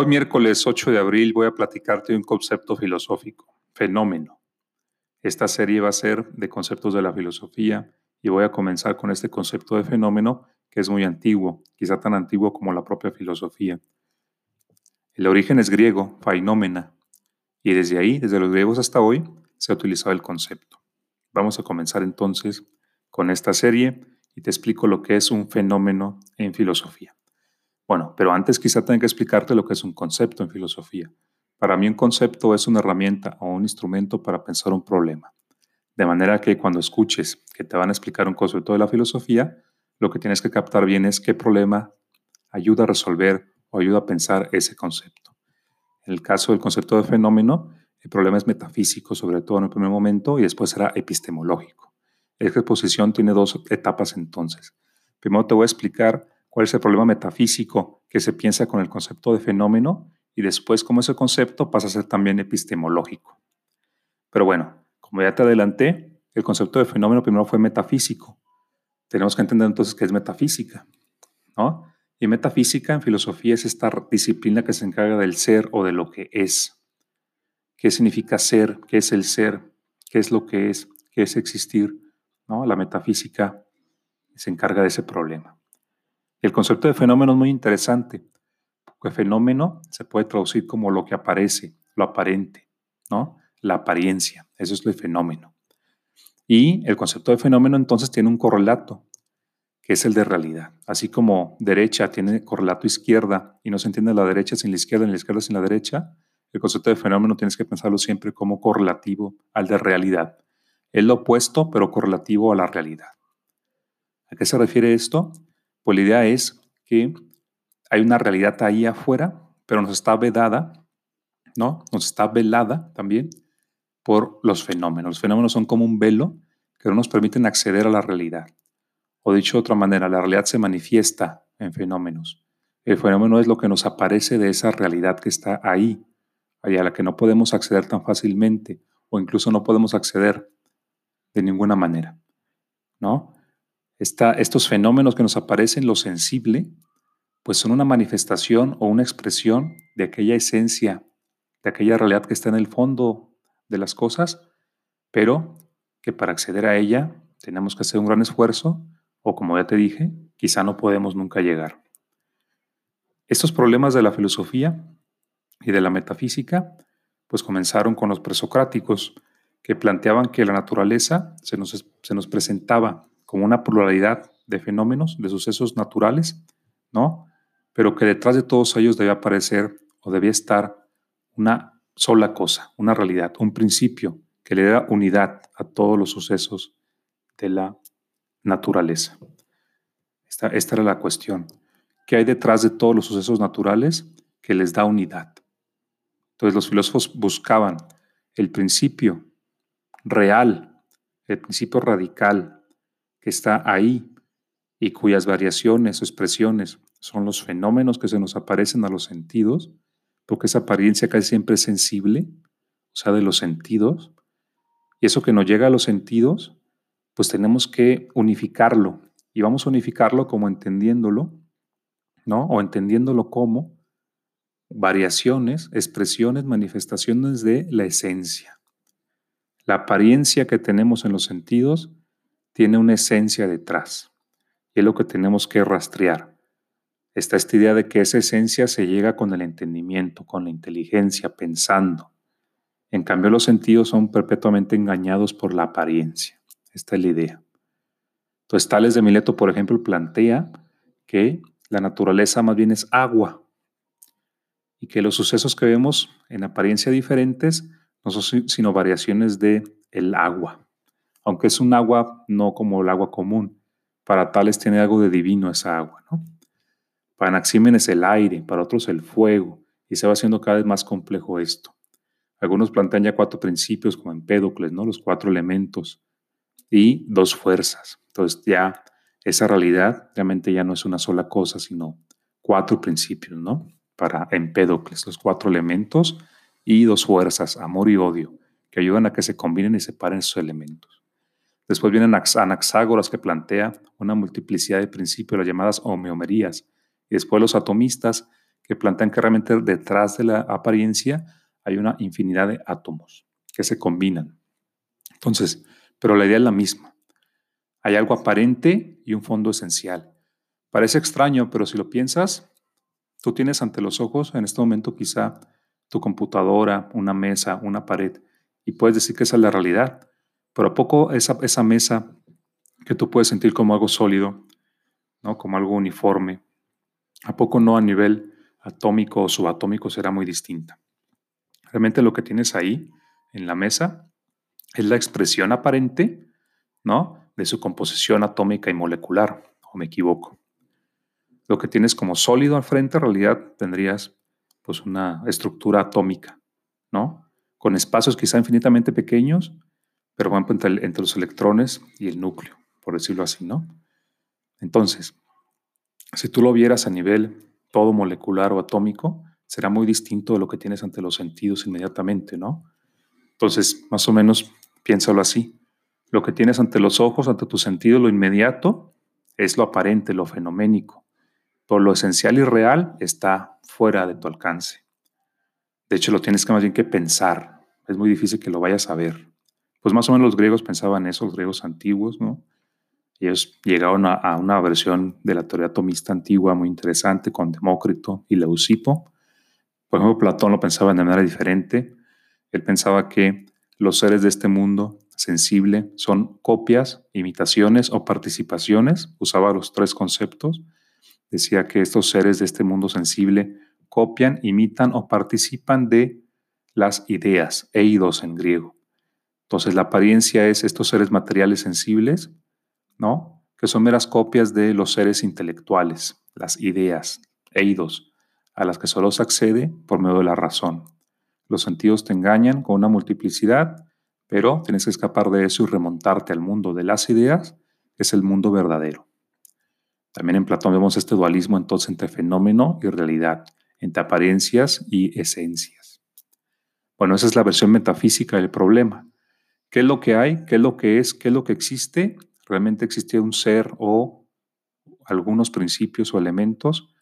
Hoy miércoles 8 de abril voy a platicarte de un concepto filosófico, fenómeno. Esta serie va a ser de conceptos de la filosofía y voy a comenzar con este concepto de fenómeno que es muy antiguo, quizá tan antiguo como la propia filosofía. El origen es griego, fainómena, y desde ahí, desde los griegos hasta hoy, se ha utilizado el concepto. Vamos a comenzar entonces con esta serie y te explico lo que es un fenómeno en filosofía. Bueno, pero antes quizá tenga que explicarte lo que es un concepto en filosofía. Para mí un concepto es una herramienta o un instrumento para pensar un problema. De manera que cuando escuches que te van a explicar un concepto de la filosofía, lo que tienes que captar bien es qué problema ayuda a resolver o ayuda a pensar ese concepto. En el caso del concepto de fenómeno, el problema es metafísico, sobre todo en el primer momento, y después será epistemológico. Esta exposición tiene dos etapas entonces. Primero te voy a explicar cuál es el problema metafísico que se piensa con el concepto de fenómeno y después cómo ese concepto pasa a ser también epistemológico. Pero bueno, como ya te adelanté, el concepto de fenómeno primero fue metafísico. Tenemos que entender entonces qué es metafísica, ¿no? Y metafísica en filosofía es esta disciplina que se encarga del ser o de lo que es. ¿Qué significa ser? ¿Qué es el ser? ¿Qué es lo que es? ¿Qué es existir? ¿No? La metafísica se encarga de ese problema. El concepto de fenómeno es muy interesante, porque fenómeno se puede traducir como lo que aparece, lo aparente, ¿no? La apariencia, eso es el fenómeno. Y el concepto de fenómeno entonces tiene un correlato, que es el de realidad. Así como derecha tiene correlato izquierda y no se entiende la derecha sin la izquierda ni la izquierda sin la derecha, el concepto de fenómeno tienes que pensarlo siempre como correlativo al de realidad. Es lo opuesto, pero correlativo a la realidad. ¿A qué se refiere esto? Pues la idea es que hay una realidad ahí afuera, pero nos está vedada, ¿no? Nos está velada también por los fenómenos. Los fenómenos son como un velo que no nos permiten acceder a la realidad. O dicho de otra manera, la realidad se manifiesta en fenómenos. El fenómeno es lo que nos aparece de esa realidad que está ahí, a la que no podemos acceder tan fácilmente o incluso no podemos acceder de ninguna manera. ¿no? Estos fenómenos que nos aparecen, lo sensible, pues son una manifestación o una expresión de aquella esencia, de aquella realidad que está en el fondo de las cosas, pero que para acceder a ella tenemos que hacer un gran esfuerzo o como ya te dije, quizá no podemos nunca llegar. Estos problemas de la filosofía y de la metafísica, pues comenzaron con los presocráticos, que planteaban que la naturaleza se nos, se nos presentaba como una pluralidad de fenómenos, de sucesos naturales, ¿no? Pero que detrás de todos ellos debía aparecer o debía estar una sola cosa, una realidad, un principio que le da unidad a todos los sucesos de la naturaleza. Esta, esta era la cuestión. ¿Qué hay detrás de todos los sucesos naturales que les da unidad? Entonces los filósofos buscaban el principio real, el principio radical, está ahí y cuyas variaciones o expresiones son los fenómenos que se nos aparecen a los sentidos, porque esa apariencia casi siempre es sensible, o sea, de los sentidos, y eso que nos llega a los sentidos, pues tenemos que unificarlo, y vamos a unificarlo como entendiéndolo, ¿no? O entendiéndolo como variaciones, expresiones, manifestaciones de la esencia. La apariencia que tenemos en los sentidos tiene una esencia detrás. Y es lo que tenemos que rastrear. Está esta idea de que esa esencia se llega con el entendimiento, con la inteligencia, pensando. En cambio, los sentidos son perpetuamente engañados por la apariencia. Esta es la idea. Entonces, Tales de Mileto, por ejemplo, plantea que la naturaleza más bien es agua y que los sucesos que vemos en apariencia diferentes no son sino variaciones de el agua aunque es un agua no como el agua común. Para tales tiene algo de divino esa agua, ¿no? Para Anaxímenes el aire, para otros el fuego, y se va haciendo cada vez más complejo esto. Algunos plantean ya cuatro principios, como Empédocles, ¿no? Los cuatro elementos y dos fuerzas. Entonces ya esa realidad realmente ya no es una sola cosa, sino cuatro principios, ¿no? Para Empédocles, los cuatro elementos y dos fuerzas, amor y odio, que ayudan a que se combinen y separen esos elementos. Después vienen Anaxágoras que plantea una multiplicidad de principios, las llamadas homeomerías. Y después los atomistas que plantean que realmente detrás de la apariencia hay una infinidad de átomos que se combinan. Entonces, pero la idea es la misma. Hay algo aparente y un fondo esencial. Parece extraño, pero si lo piensas, tú tienes ante los ojos en este momento quizá tu computadora, una mesa, una pared, y puedes decir que esa es la realidad. Pero a poco esa, esa mesa que tú puedes sentir como algo sólido, ¿no? como algo uniforme, ¿a poco no a nivel atómico o subatómico será muy distinta? Realmente lo que tienes ahí en la mesa es la expresión aparente ¿no? de su composición atómica y molecular, o me equivoco. Lo que tienes como sólido al frente en realidad tendrías pues una estructura atómica, ¿no? Con espacios quizá infinitamente pequeños, pero van entre, entre los electrones y el núcleo, por decirlo así, ¿no? Entonces, si tú lo vieras a nivel todo molecular o atómico, será muy distinto de lo que tienes ante los sentidos inmediatamente, ¿no? Entonces, más o menos, piénsalo así. Lo que tienes ante los ojos, ante tu sentido, lo inmediato, es lo aparente, lo fenoménico. Pero lo esencial y real está fuera de tu alcance. De hecho, lo tienes que más bien que pensar. Es muy difícil que lo vayas a ver. Pues más o menos los griegos pensaban eso, los griegos antiguos, ¿no? Ellos llegaron a, una versión de la teoría atomista antigua muy interesante con Demócrito y Leucipo. Por ejemplo, Platón lo pensaba de manera diferente. Él pensaba que los seres de este mundo sensible son copias, imitaciones o participaciones. Usaba los tres conceptos. Decía que estos seres de este mundo sensible copian, imitan o participan de las ideas, eidos en griego. Entonces la apariencia es estos seres materiales sensibles, ¿no? Que son meras copias de los seres intelectuales, las ideas, eidos, a las que solo se accede por medio de la razón. Los sentidos te engañan con una multiplicidad, pero tienes que escapar de eso y remontarte al mundo de las ideas, que es el mundo verdadero. También en Platón vemos este dualismo entonces entre fenómeno y realidad, entre apariencias y esencias. Bueno, esa es la versión metafísica del problema. ¿Qué es lo que hay? ¿Qué es lo que es? ¿Qué es lo que existe? ¿Realmente existe un ser o algunos principios o elementos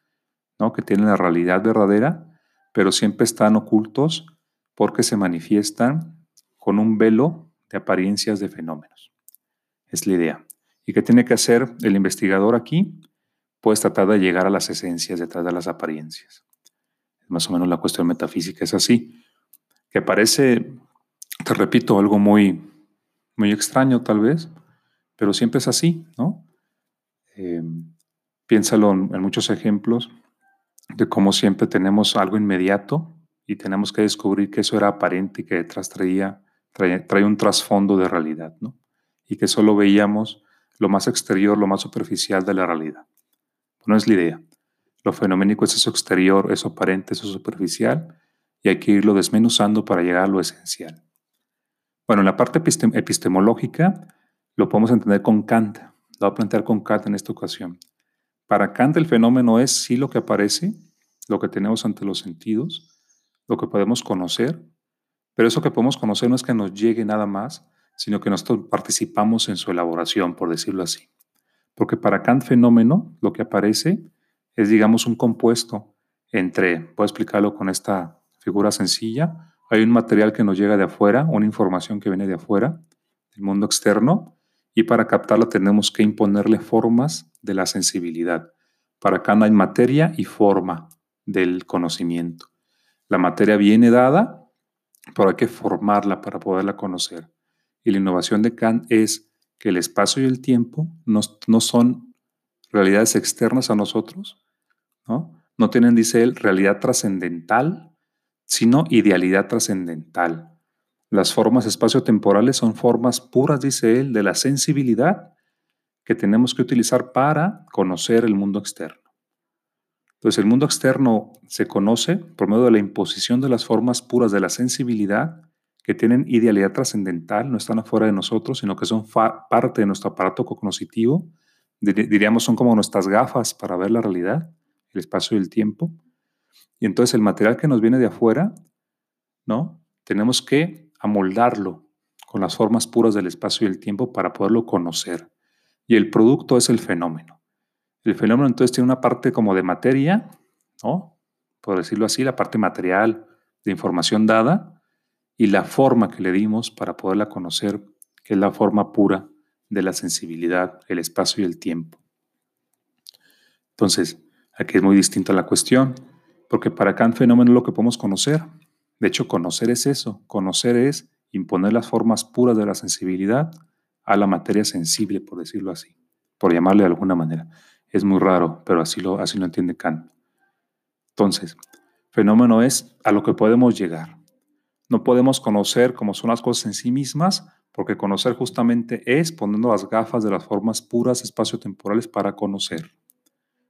¿no? que tienen la realidad verdadera, pero siempre están ocultos porque se manifiestan con un velo de apariencias de fenómenos. Es la idea. ¿Y qué tiene que hacer el investigador aquí? Pues tratar de llegar a las esencias detrás de las apariencias. Más o menos la cuestión metafísica es así, que parece, te repito, algo muy, muy extraño tal vez, pero siempre es así, ¿no? Eh, piénsalo en, muchos ejemplos de cómo siempre tenemos algo inmediato y tenemos que descubrir que eso era aparente y que detrás traía, trae, un trasfondo de realidad, ¿no? Y que solo veíamos lo más exterior, lo más superficial de la realidad. No es la idea. Lo fenoménico es eso exterior, eso aparente, eso superficial, y hay que irlo desmenuzando para llegar a lo esencial. Bueno, en la parte epistemológica lo podemos entender con Kant. Lo voy a plantear con Kant en esta ocasión. Para Kant el fenómeno es sí lo que aparece, lo que tenemos ante los sentidos, lo que podemos conocer, pero eso que podemos conocer no es que nos llegue nada más, sino que nosotros participamos en su elaboración, por decirlo así. Porque para Kant fenómeno lo que aparece es, digamos, un compuesto entre, puedo explicarlo con esta figura sencilla, hay un material que nos llega de afuera, una información que viene de afuera, del mundo externo, y para captarla tenemos que imponerle formas de la sensibilidad. Para Kant hay materia y forma del conocimiento. La materia viene dada, pero hay que formarla para poderla conocer. Y la innovación de Kant es que el espacio y el tiempo no, son realidades externas a nosotros, ¿no? No tienen, dice él, realidad trascendental, sino idealidad trascendental. Las formas espaciotemporales son formas puras, dice él, de la sensibilidad que tenemos que utilizar para conocer el mundo externo. Entonces el mundo externo se conoce por medio de la imposición de las formas puras de la sensibilidad que tienen idealidad trascendental, no están afuera de nosotros, sino que son parte de nuestro aparato cognitivo. Diríamos son como nuestras gafas para ver la realidad, el espacio y el tiempo. Y entonces el material que nos viene de afuera, ¿no? Tenemos que amoldarlo con las formas puras del espacio y el tiempo para poderlo conocer. Y el producto es el fenómeno. El fenómeno entonces tiene una parte como de materia, ¿no? por decirlo así, la parte material de información dada y la forma que le dimos para poderla conocer, que es la forma pura de la sensibilidad, el espacio y el tiempo. Entonces, aquí es muy distinta la cuestión, porque para Kant fenómeno es lo que podemos conocer. De hecho, conocer es eso. Conocer es imponer las formas puras de la sensibilidad a la materia sensible, por decirlo así, por llamarle de alguna manera. Es muy raro, pero así lo, así lo entiende Kant. Entonces, fenómeno es a lo que podemos llegar. No podemos conocer cómo son las cosas en sí mismas, porque conocer justamente es poniendo las gafas de las formas puras espacio-temporales para conocer.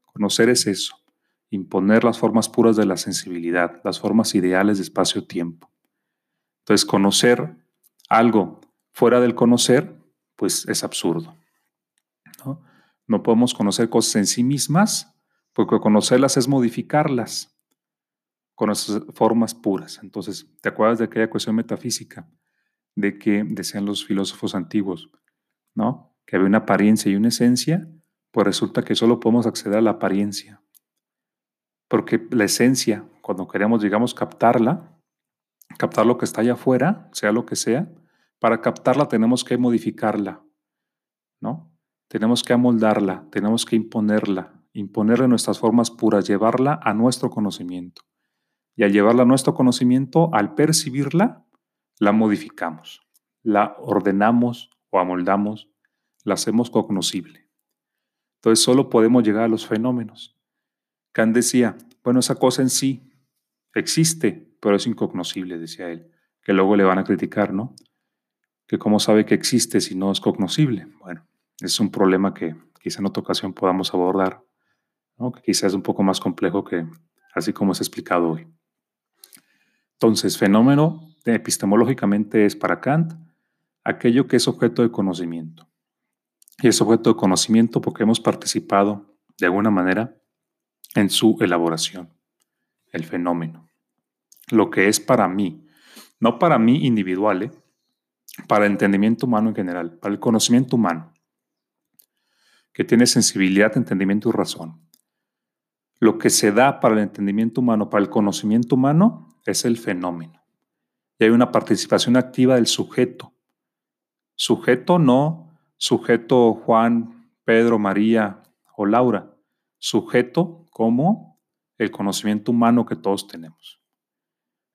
Conocer es eso, imponer las formas puras de la sensibilidad, las formas ideales de espacio-tiempo. Entonces, conocer algo fuera del conocer, pues es absurdo. ¿no? no podemos conocer cosas en sí mismas, porque conocerlas es modificarlas con esas formas puras. Entonces, ¿te acuerdas de aquella cuestión metafísica? de que decían los filósofos antiguos, ¿no? Que había una apariencia y una esencia, pues resulta que solo podemos acceder a la apariencia. Porque la esencia, cuando queremos, digamos, captarla, captar lo que está allá afuera, sea lo que sea, para captarla tenemos que modificarla, ¿no? Tenemos que amoldarla, tenemos que imponerla, imponerle nuestras formas puras, llevarla a nuestro conocimiento. Y al llevarla a nuestro conocimiento, al percibirla, la modificamos, la ordenamos o amoldamos, la hacemos cognoscible. Entonces solo podemos llegar a los fenómenos. Kant decía, bueno, esa cosa en sí existe, pero es incognoscible, decía él, que luego le van a criticar, ¿no? Que cómo sabe que existe si no es cognoscible. Bueno, es un problema que quizá en otra ocasión podamos abordar, ¿no? que quizá es un poco más complejo que así como es explicado hoy. Entonces, fenómeno epistemológicamente es para Kant aquello que es objeto de conocimiento. Y es objeto de conocimiento porque hemos participado de alguna manera en su elaboración, el fenómeno. Lo que es para mí, no para mí individual, ¿eh? para el entendimiento humano en general, para el conocimiento humano, que tiene sensibilidad, entendimiento y razón. Lo que se da para el entendimiento humano, para el conocimiento humano, es el fenómeno y hay una participación activa del sujeto. Sujeto no sujeto Juan, Pedro, María o Laura. Sujeto como el conocimiento humano que todos tenemos.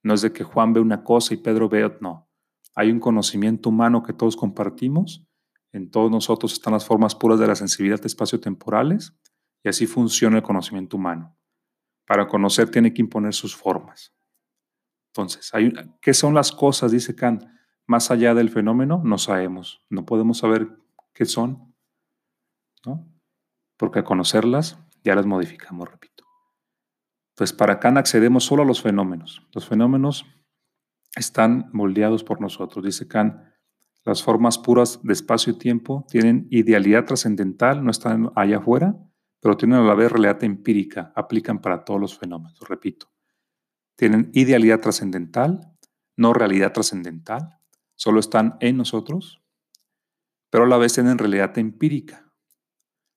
No es de que Juan ve una cosa y Pedro ve otra, no. Hay un conocimiento humano que todos compartimos. En todos nosotros están las formas puras de la sensibilidad espacio-temporales y así funciona el conocimiento humano. Para conocer tiene que imponer sus formas. Entonces, ¿qué son las cosas? Dice Kant. Más allá del fenómeno, no sabemos. No podemos saber qué son, ¿no? Porque conocerlas, ya las modificamos, repito. Pues para Kant accedemos solo a los fenómenos. Los fenómenos están moldeados por nosotros. Dice Kant, las formas puras de espacio y tiempo tienen idealidad trascendental, no están allá afuera, pero tienen a la vez realidad empírica, aplican para todos los fenómenos, repito tienen idealidad trascendental, no realidad trascendental, solo están en nosotros, pero a la vez tienen realidad empírica,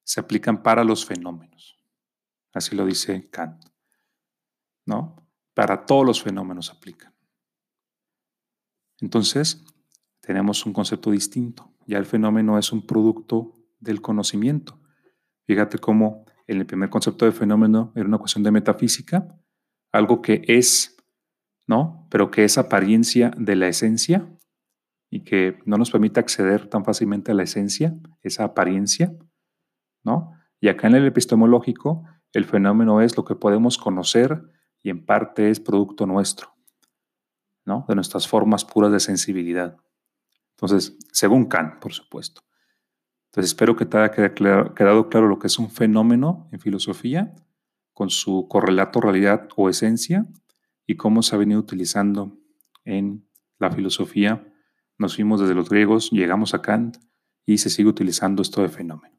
se aplican para los fenómenos. Así lo dice Kant. ¿No? Para todos los fenómenos aplican. Entonces, tenemos un concepto distinto. Ya el fenómeno es un producto del conocimiento. Fíjate cómo en el primer concepto de fenómeno era una cuestión de metafísica, algo que es, ¿no? Pero que es apariencia de la esencia y que no nos permite acceder tan fácilmente a la esencia, esa apariencia, ¿no? Y acá en el epistemológico, el fenómeno es lo que podemos conocer y en parte es producto nuestro, ¿no? De nuestras formas puras de sensibilidad. Entonces, según Kant, por supuesto. Entonces, espero que te haya quedado claro lo que es un fenómeno en filosofía con su correlato realidad o esencia y cómo se ha venido utilizando en la filosofía. Nos fuimos desde los griegos, llegamos a Kant y se sigue utilizando esto de fenómeno.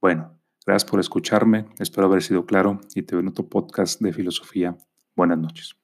Bueno, gracias por escucharme, espero haber sido claro y te veo en otro podcast de filosofía. Buenas noches.